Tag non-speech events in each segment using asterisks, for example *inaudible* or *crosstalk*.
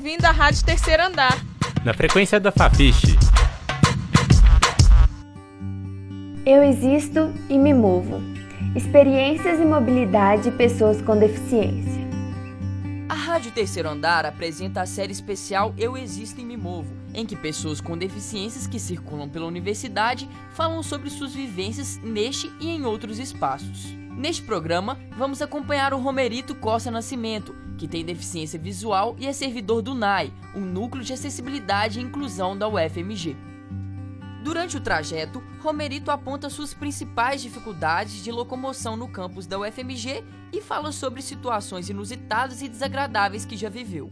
ouvindo a Rádio Terceiro Andar. Na frequência da Fafiche. Eu existo e me movo. Experiências e mobilidade de pessoas com deficiência. A Rádio Terceiro Andar apresenta a série especial Eu Existo e Me Movo, em que pessoas com deficiências que circulam pela universidade falam sobre suas vivências neste e em outros espaços. Neste programa, vamos acompanhar o Romerito Costa Nascimento, que tem deficiência visual e é servidor do NAI, o Núcleo de Acessibilidade e Inclusão da UFMG. Durante o trajeto, Romerito aponta suas principais dificuldades de locomoção no campus da UFMG e fala sobre situações inusitadas e desagradáveis que já viveu.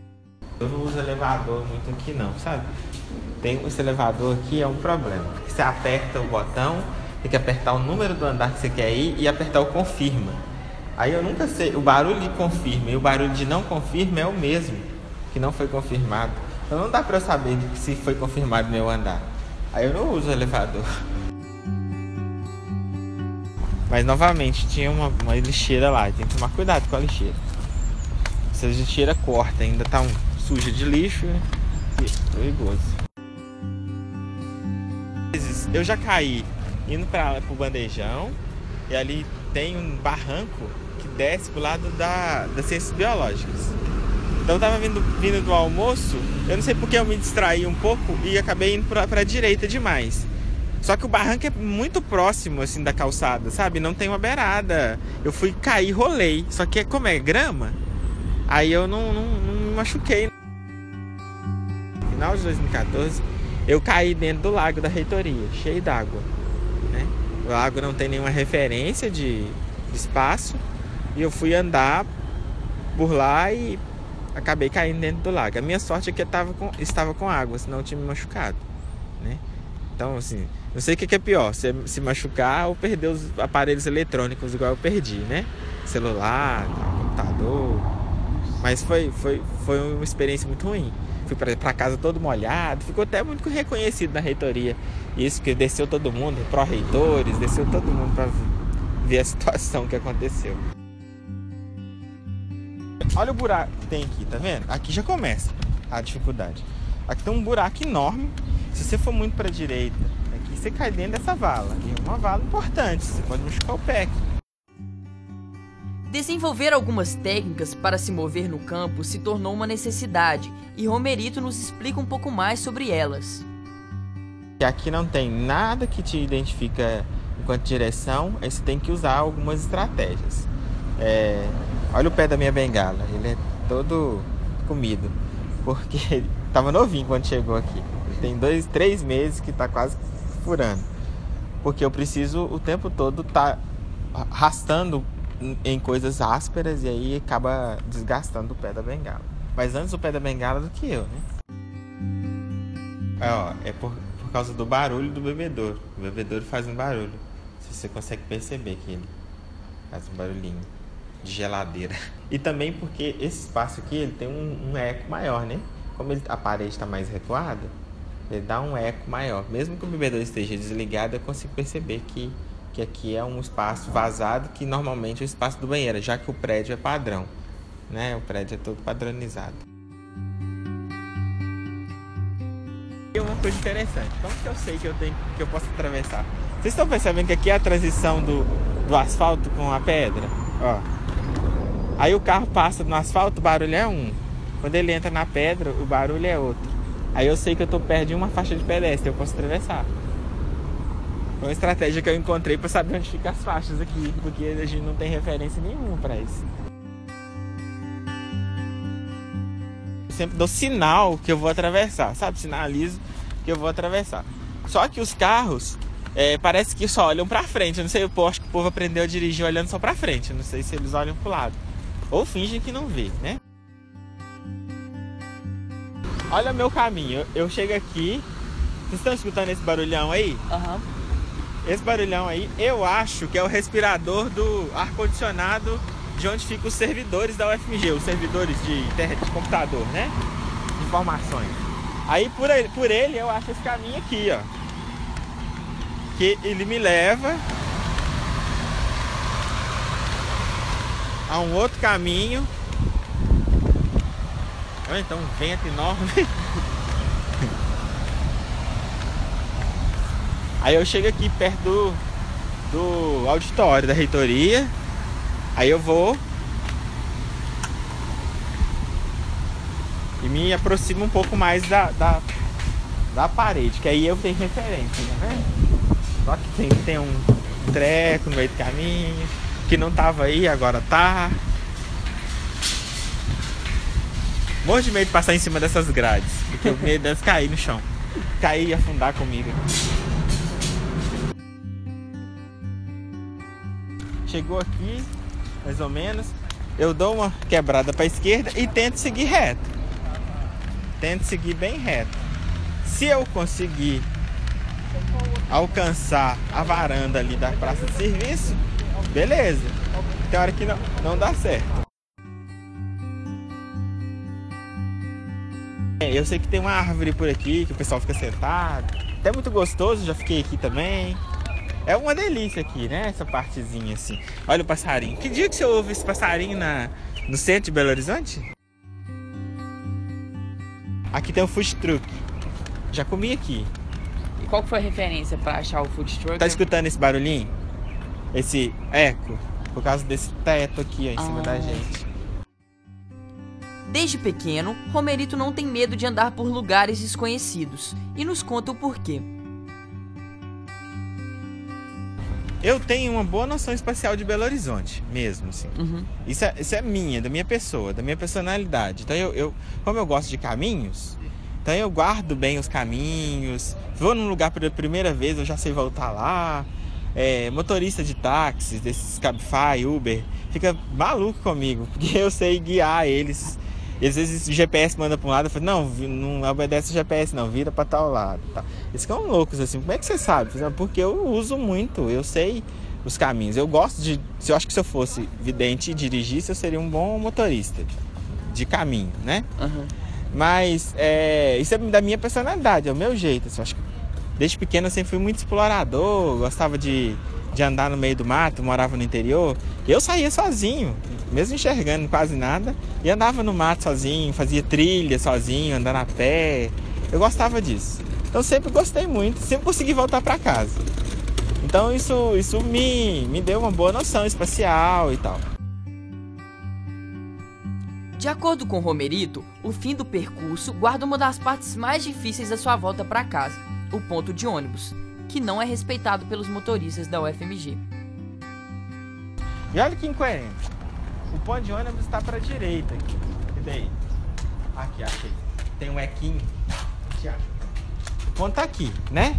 Eu não uso elevador muito aqui não, sabe? Tem esse elevador aqui é um problema. Você aperta o botão, tem que apertar o número do andar que você quer ir e apertar o confirma. Aí eu nunca sei, o barulho de confirma e o barulho de não confirma é o mesmo, que não foi confirmado. Então não dá para eu saber se foi confirmado meu andar. Aí eu não uso o elevador. *laughs* Mas novamente, tinha uma, uma lixeira lá, tem que tomar cuidado com a lixeira. Se a lixeira corta, ainda tá um, suja de lixo, né? Perigoso. Eu já caí indo para o bandejão e ali tem um barranco que desce pro lado da, das ciências biológicas. Então eu tava vindo, vindo do almoço, eu não sei porque eu me distraí um pouco e acabei indo pra, pra direita demais. Só que o barranco é muito próximo assim da calçada, sabe? Não tem uma beirada. Eu fui cair, rolei. Só que como é grama, aí eu não, não, não me machuquei. No final de 2014, eu caí dentro do lago da reitoria, cheio d'água. O lago não tem nenhuma referência de, de espaço. E eu fui andar por lá e acabei caindo dentro do lago. A minha sorte é que eu tava com, estava com água, senão eu tinha me machucado. Né? Então, assim, não sei o que é pior, se, se machucar ou perder os aparelhos eletrônicos igual eu perdi, né? Celular, computador. Mas foi, foi, foi uma experiência muito ruim. Fui para casa todo molhado, ficou até muito reconhecido na reitoria. Isso que desceu todo mundo, pró-reitores, desceu todo mundo para ver a situação que aconteceu. Olha o buraco que tem aqui, tá vendo? Aqui já começa a dificuldade. Aqui tem um buraco enorme. Se você for muito para a direita, aqui você cai dentro dessa vala. E é uma vala importante, você pode machucar o pé aqui. Desenvolver algumas técnicas para se mover no campo se tornou uma necessidade e Romerito nos explica um pouco mais sobre elas. Aqui não tem nada que te identifica enquanto direção, aí você tem que usar algumas estratégias. É, olha o pé da minha bengala, ele é todo comido, porque *laughs* tava novinho quando chegou aqui. Tem dois, três meses que tá quase furando, porque eu preciso o tempo todo tá arrastando em coisas ásperas e aí acaba desgastando o pé da bengala. Mas antes o pé da bengala do que eu, né? É, ó, é por, por causa do barulho do bebedouro. O bebedouro faz um barulho. Se você consegue perceber que ele faz um barulhinho de geladeira. *laughs* E também porque esse espaço aqui ele tem um, um eco maior, né? Como ele, a parede está mais recuada, ele dá um eco maior. Mesmo que o bebedouro esteja desligado, eu consigo perceber que que aqui é um espaço vazado que normalmente é o espaço do banheiro, já que o prédio é padrão, né? O prédio é todo padronizado. E uma coisa interessante, como que eu sei que eu tenho que eu posso atravessar? Vocês estão percebendo que aqui é a transição do, do asfalto com a pedra? Ó. Aí o carro passa no asfalto, o barulho é um. Quando ele entra na pedra, o barulho é outro. Aí eu sei que eu estou perto de uma faixa de pedestre, eu posso atravessar. Uma estratégia que eu encontrei para saber onde ficam as faixas aqui, porque a gente não tem referência nenhuma para isso. Eu sempre dou sinal que eu vou atravessar, sabe? Sinalizo que eu vou atravessar. Só que os carros é, parece que só olham para frente. Eu não sei, eu acho que o povo aprendeu a dirigir olhando só para frente. Eu não sei se eles olham pro lado. Ou fingem que não vê, né? Olha o meu caminho. Eu chego aqui. Vocês estão escutando esse barulhão aí? Aham. Uhum. Esse barulhão aí, eu acho que é o respirador do ar-condicionado de onde ficam os servidores da UFMG, os servidores de, de computador, né? Informações. Aí por ele, por ele eu acho esse caminho aqui, ó. Que ele me leva a um outro caminho Olha então um vento enorme. *laughs* Aí eu chego aqui perto do, do auditório da reitoria. Aí eu vou e me aproximo um pouco mais da, da, da parede, que aí eu tenho referência, tá vendo? Só que tem, tem um treco no meio do caminho, que não tava aí, agora tá. Morro de medo de passar em cima dessas grades, porque o medo delas cair no chão. Cair e afundar comigo. Chegou aqui, mais ou menos. Eu dou uma quebrada para a esquerda e tento seguir reto. Tento seguir bem reto. Se eu conseguir alcançar a varanda ali da praça de serviço, beleza. Tem hora que não, não dá certo. É, eu sei que tem uma árvore por aqui que o pessoal fica sentado. Até muito gostoso, já fiquei aqui também. É uma delícia aqui, né? Essa partezinha assim. Olha o passarinho. Que dia que você ouve esse passarinho na, no centro de Belo Horizonte? Aqui tem um food truck. Já comi aqui. E qual foi a referência para achar o food truck? Tá escutando esse barulhinho? Esse eco? Por causa desse teto aqui ó, em cima Ah. da gente. Desde pequeno, Romerito não tem medo de andar por lugares desconhecidos e nos conta o porquê. Eu tenho uma boa noção espacial de Belo Horizonte, mesmo, assim. Uhum. Isso é, isso é minha, da minha pessoa, da minha personalidade. Então eu, eu, como eu gosto de caminhos, então eu guardo bem os caminhos. Vou num lugar pela primeira vez, eu já sei voltar lá. É, motorista de táxis, desses Cabify, Uber, fica maluco comigo, *laughs* porque eu sei guiar eles. E às vezes o GPS manda para um lado, eu falo, não, não obedece o GPS, não, vira para tal lado. Tá. Eles ficam loucos assim, como é que você sabe? Porque eu uso muito, eu sei os caminhos. Eu gosto de. Se eu acho que se eu fosse vidente e dirigisse, eu seria um bom motorista de caminho, né? Uhum. Mas é, isso é da minha personalidade, é o meu jeito. assim, eu acho que desde pequeno eu sempre fui muito explorador, gostava de, de andar no meio do mato, morava no interior. Eu saía sozinho, mesmo enxergando quase nada, e andava no mato sozinho, fazia trilha sozinho, andando a pé. Eu gostava disso. Então sempre gostei muito, sempre consegui voltar para casa. Então isso, isso me, me deu uma boa noção espacial e tal. De acordo com Romerito, o fim do percurso guarda uma das partes mais difíceis da sua volta para casa, o ponto de ônibus, que não é respeitado pelos motoristas da UFMG. E olha que incoerente. O ponto de ônibus está para direita aqui. E daí? Aqui, achei. Tem um equinho. O ponto tá aqui, né?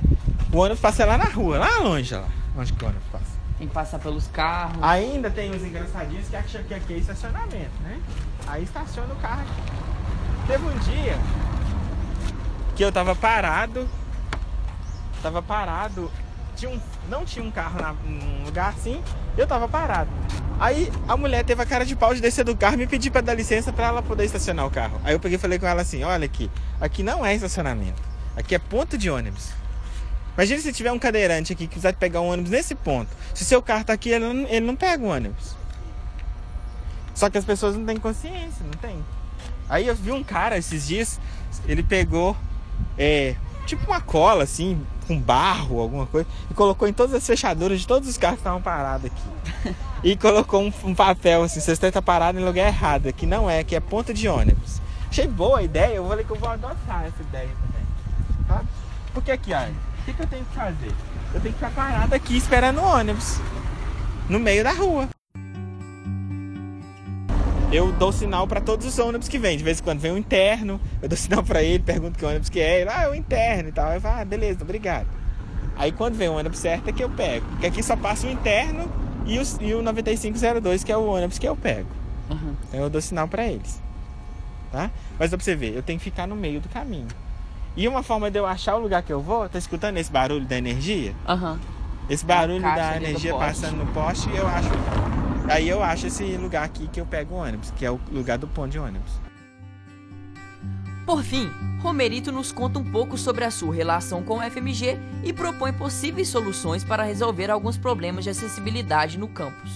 O ônibus passa lá na rua, lá longe, lá. Onde que o ônibus passa? Tem que passar pelos carros. Ainda tem os engraçadinhos que acham que aqui é estacionamento, né? Aí estaciona o carro aqui. Teve um dia que eu tava parado. Tava parado. Tinha um, não tinha um carro na, num lugar assim. Eu tava parado. Aí a mulher teve a cara de pau de descer do carro e me pedir pra dar licença pra ela poder estacionar o carro. Aí eu peguei e falei com ela assim: olha aqui, aqui não é estacionamento. Aqui é ponto de ônibus. Imagina se tiver um cadeirante aqui que quiser pegar um ônibus nesse ponto. Se seu carro tá aqui, ele não, ele não pega o ônibus. Só que as pessoas não têm consciência, não tem. Aí eu vi um cara esses dias, ele pegou é, tipo uma cola assim, com barro, alguma coisa, e colocou em todas as fechaduras de todos os carros que estavam parados aqui. *laughs* e colocou um, um papel assim, você está parado em lugar errado, que não é, que é ponta de ônibus. Achei boa a ideia, eu falei que eu vou adotar essa ideia também. Tá? Porque aqui, olha, o que, que eu tenho que fazer? Eu tenho que ficar parado aqui esperando o ônibus. No meio da rua. Eu dou sinal para todos os ônibus que vêm. De vez em quando vem um interno, eu dou *laughs* sinal para ele, pergunto que ônibus que é. Ele, ah, é o interno e tal. Eu falo, ah, beleza, obrigado. Aí quando vem o ônibus certo é que eu pego. Porque aqui só passa o interno e o, e o 9502, que é o ônibus que eu pego. Uhum. Então eu dou sinal para eles. Tá? Mas dá pra você ver, eu tenho que ficar no meio do caminho. E uma forma de eu achar o lugar que eu vou, tá escutando esse barulho da energia? Aham. Esse barulho da energia passando no poste, eu acho. Aí eu acho esse lugar aqui que eu pego o ônibus, que é o lugar do ponto de ônibus. Por fim, Romerito nos conta um pouco sobre a sua relação com o FMG e propõe possíveis soluções para resolver alguns problemas de acessibilidade no campus.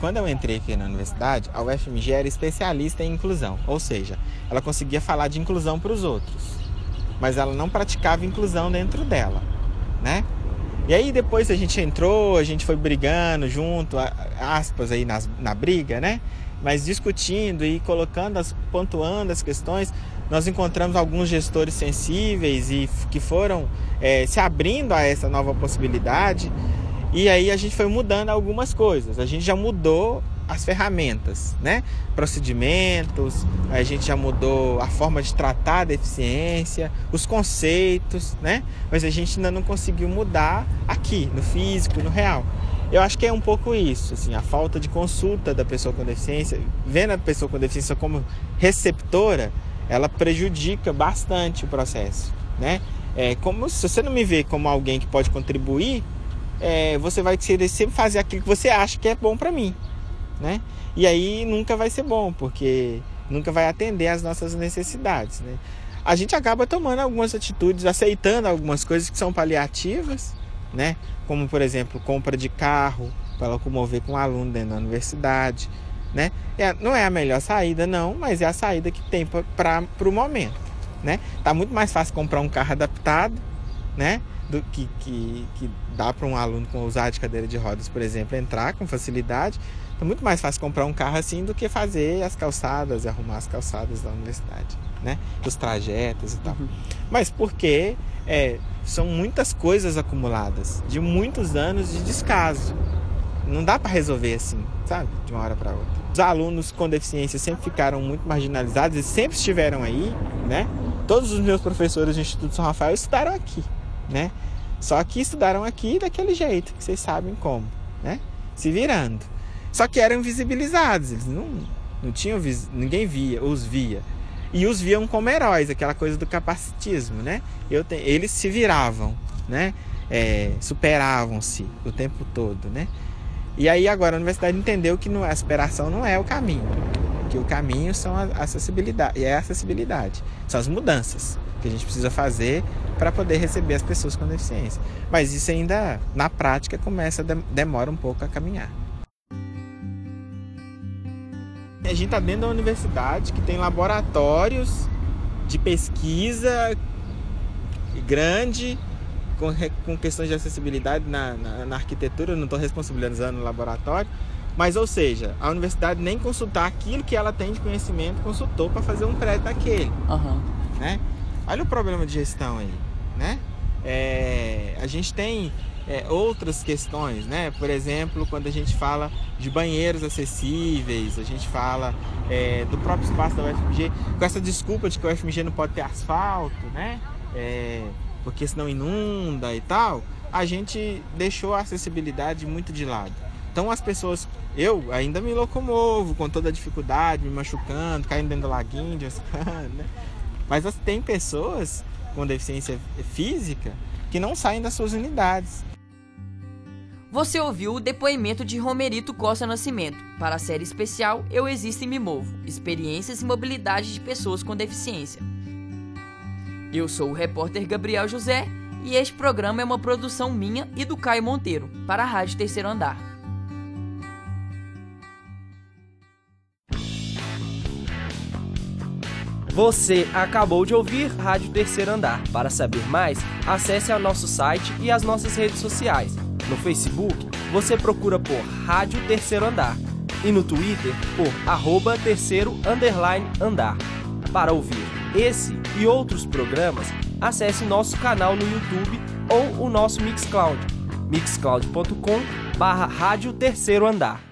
quando eu entrei aqui na universidade, a UFMG era especialista em inclusão, ou seja, ela conseguia falar de inclusão para os outros, mas ela não praticava inclusão dentro dela, né? E aí depois a gente entrou, a gente foi brigando junto, aspas aí nas, na briga, né? Mas discutindo e colocando, as, pontuando as questões, nós encontramos alguns gestores sensíveis e que foram é, se abrindo a essa nova possibilidade. E aí a gente foi mudando algumas coisas. A gente já mudou as ferramentas, né? Procedimentos, a gente já mudou a forma de tratar a deficiência, os conceitos, né? Mas a gente ainda não conseguiu mudar aqui, no físico, no real. Eu acho que é um pouco isso, assim, a falta de consulta da pessoa com deficiência, vendo a pessoa com deficiência como receptora, ela prejudica bastante o processo, né? É, como se você não me vê como alguém que pode contribuir, é, você vai querer sempre fazer aquilo que você acha que é bom para mim né? E aí nunca vai ser bom, porque nunca vai atender às nossas necessidades, né? A gente acaba tomando algumas atitudes, aceitando algumas coisas que são paliativas, né? Como, por exemplo, compra de carro para locomover com um aluno dentro da universidade, né? É, não é a melhor saída, não, mas é a saída que tem para o momento, né? Tá muito mais fácil comprar um carro adaptado, né? Do que, que, que dá para um aluno com usar de cadeira de rodas, por exemplo, entrar com facilidade é muito mais fácil comprar um carro assim do que fazer as calçadas e arrumar as calçadas da universidade, né? Os trajetos e tal. Uhum. Mas porque é, são muitas coisas acumuladas de muitos anos de descaso. Não dá para resolver assim, sabe? De uma hora para outra. Os alunos com deficiência sempre ficaram muito marginalizados e sempre estiveram aí, né? Todos os meus professores do Instituto São Rafael estudaram aqui, né? Só que estudaram aqui daquele jeito, que vocês sabem como, né? Se virando. Só que eram invisibilizados, eles não, não tinham, ninguém via, os via. E os viam como heróis, aquela coisa do capacitismo, né? Te, eles se viravam, né? É, superavam-se o tempo todo, né? E aí agora a universidade entendeu que a aspiração não é o caminho, que o caminho são a acessibilidade, é a acessibilidade, são as mudanças que a gente precisa fazer para poder receber as pessoas com deficiência. Mas isso ainda na prática começa demora um pouco a caminhar. A gente está dentro da universidade que tem laboratórios de pesquisa grande com, com questões de acessibilidade na, na, na arquitetura, eu não estou responsabilizando o laboratório, mas ou seja, a universidade nem consultar aquilo que ela tem de conhecimento consultou para fazer um prédio daquele. Uhum. Né? Olha o problema de gestão aí. Né? É, a gente tem é, outras questões, né? Por exemplo, quando a gente fala de banheiros acessíveis, a gente fala é, do próprio espaço da UFMG, com essa desculpa de que o UFMG não pode ter asfalto, né? É, porque senão inunda e tal, a gente deixou a acessibilidade muito de lado. Então as pessoas, eu ainda me locomovo com toda a dificuldade, me machucando, caindo dentro do laguinho, né? Mas tem pessoas com deficiência física que não saem das suas unidades. Você ouviu o depoimento de Romerito Costa Nascimento para a série especial Eu Existo e Me Movo Experiências e Mobilidade de Pessoas com Deficiência. Eu sou o repórter Gabriel José e este programa é uma produção minha e do Caio Monteiro para a Rádio Terceiro Andar. Você acabou de ouvir Rádio Terceiro Andar. Para saber mais, acesse ao nosso site e as nossas redes sociais no Facebook, você procura por Rádio Terceiro Andar e no Twitter por arroba terceiro underline andar. Para ouvir esse e outros programas, acesse nosso canal no YouTube ou o nosso Mixcloud, mixcloud.com barra Rádio Terceiro Andar.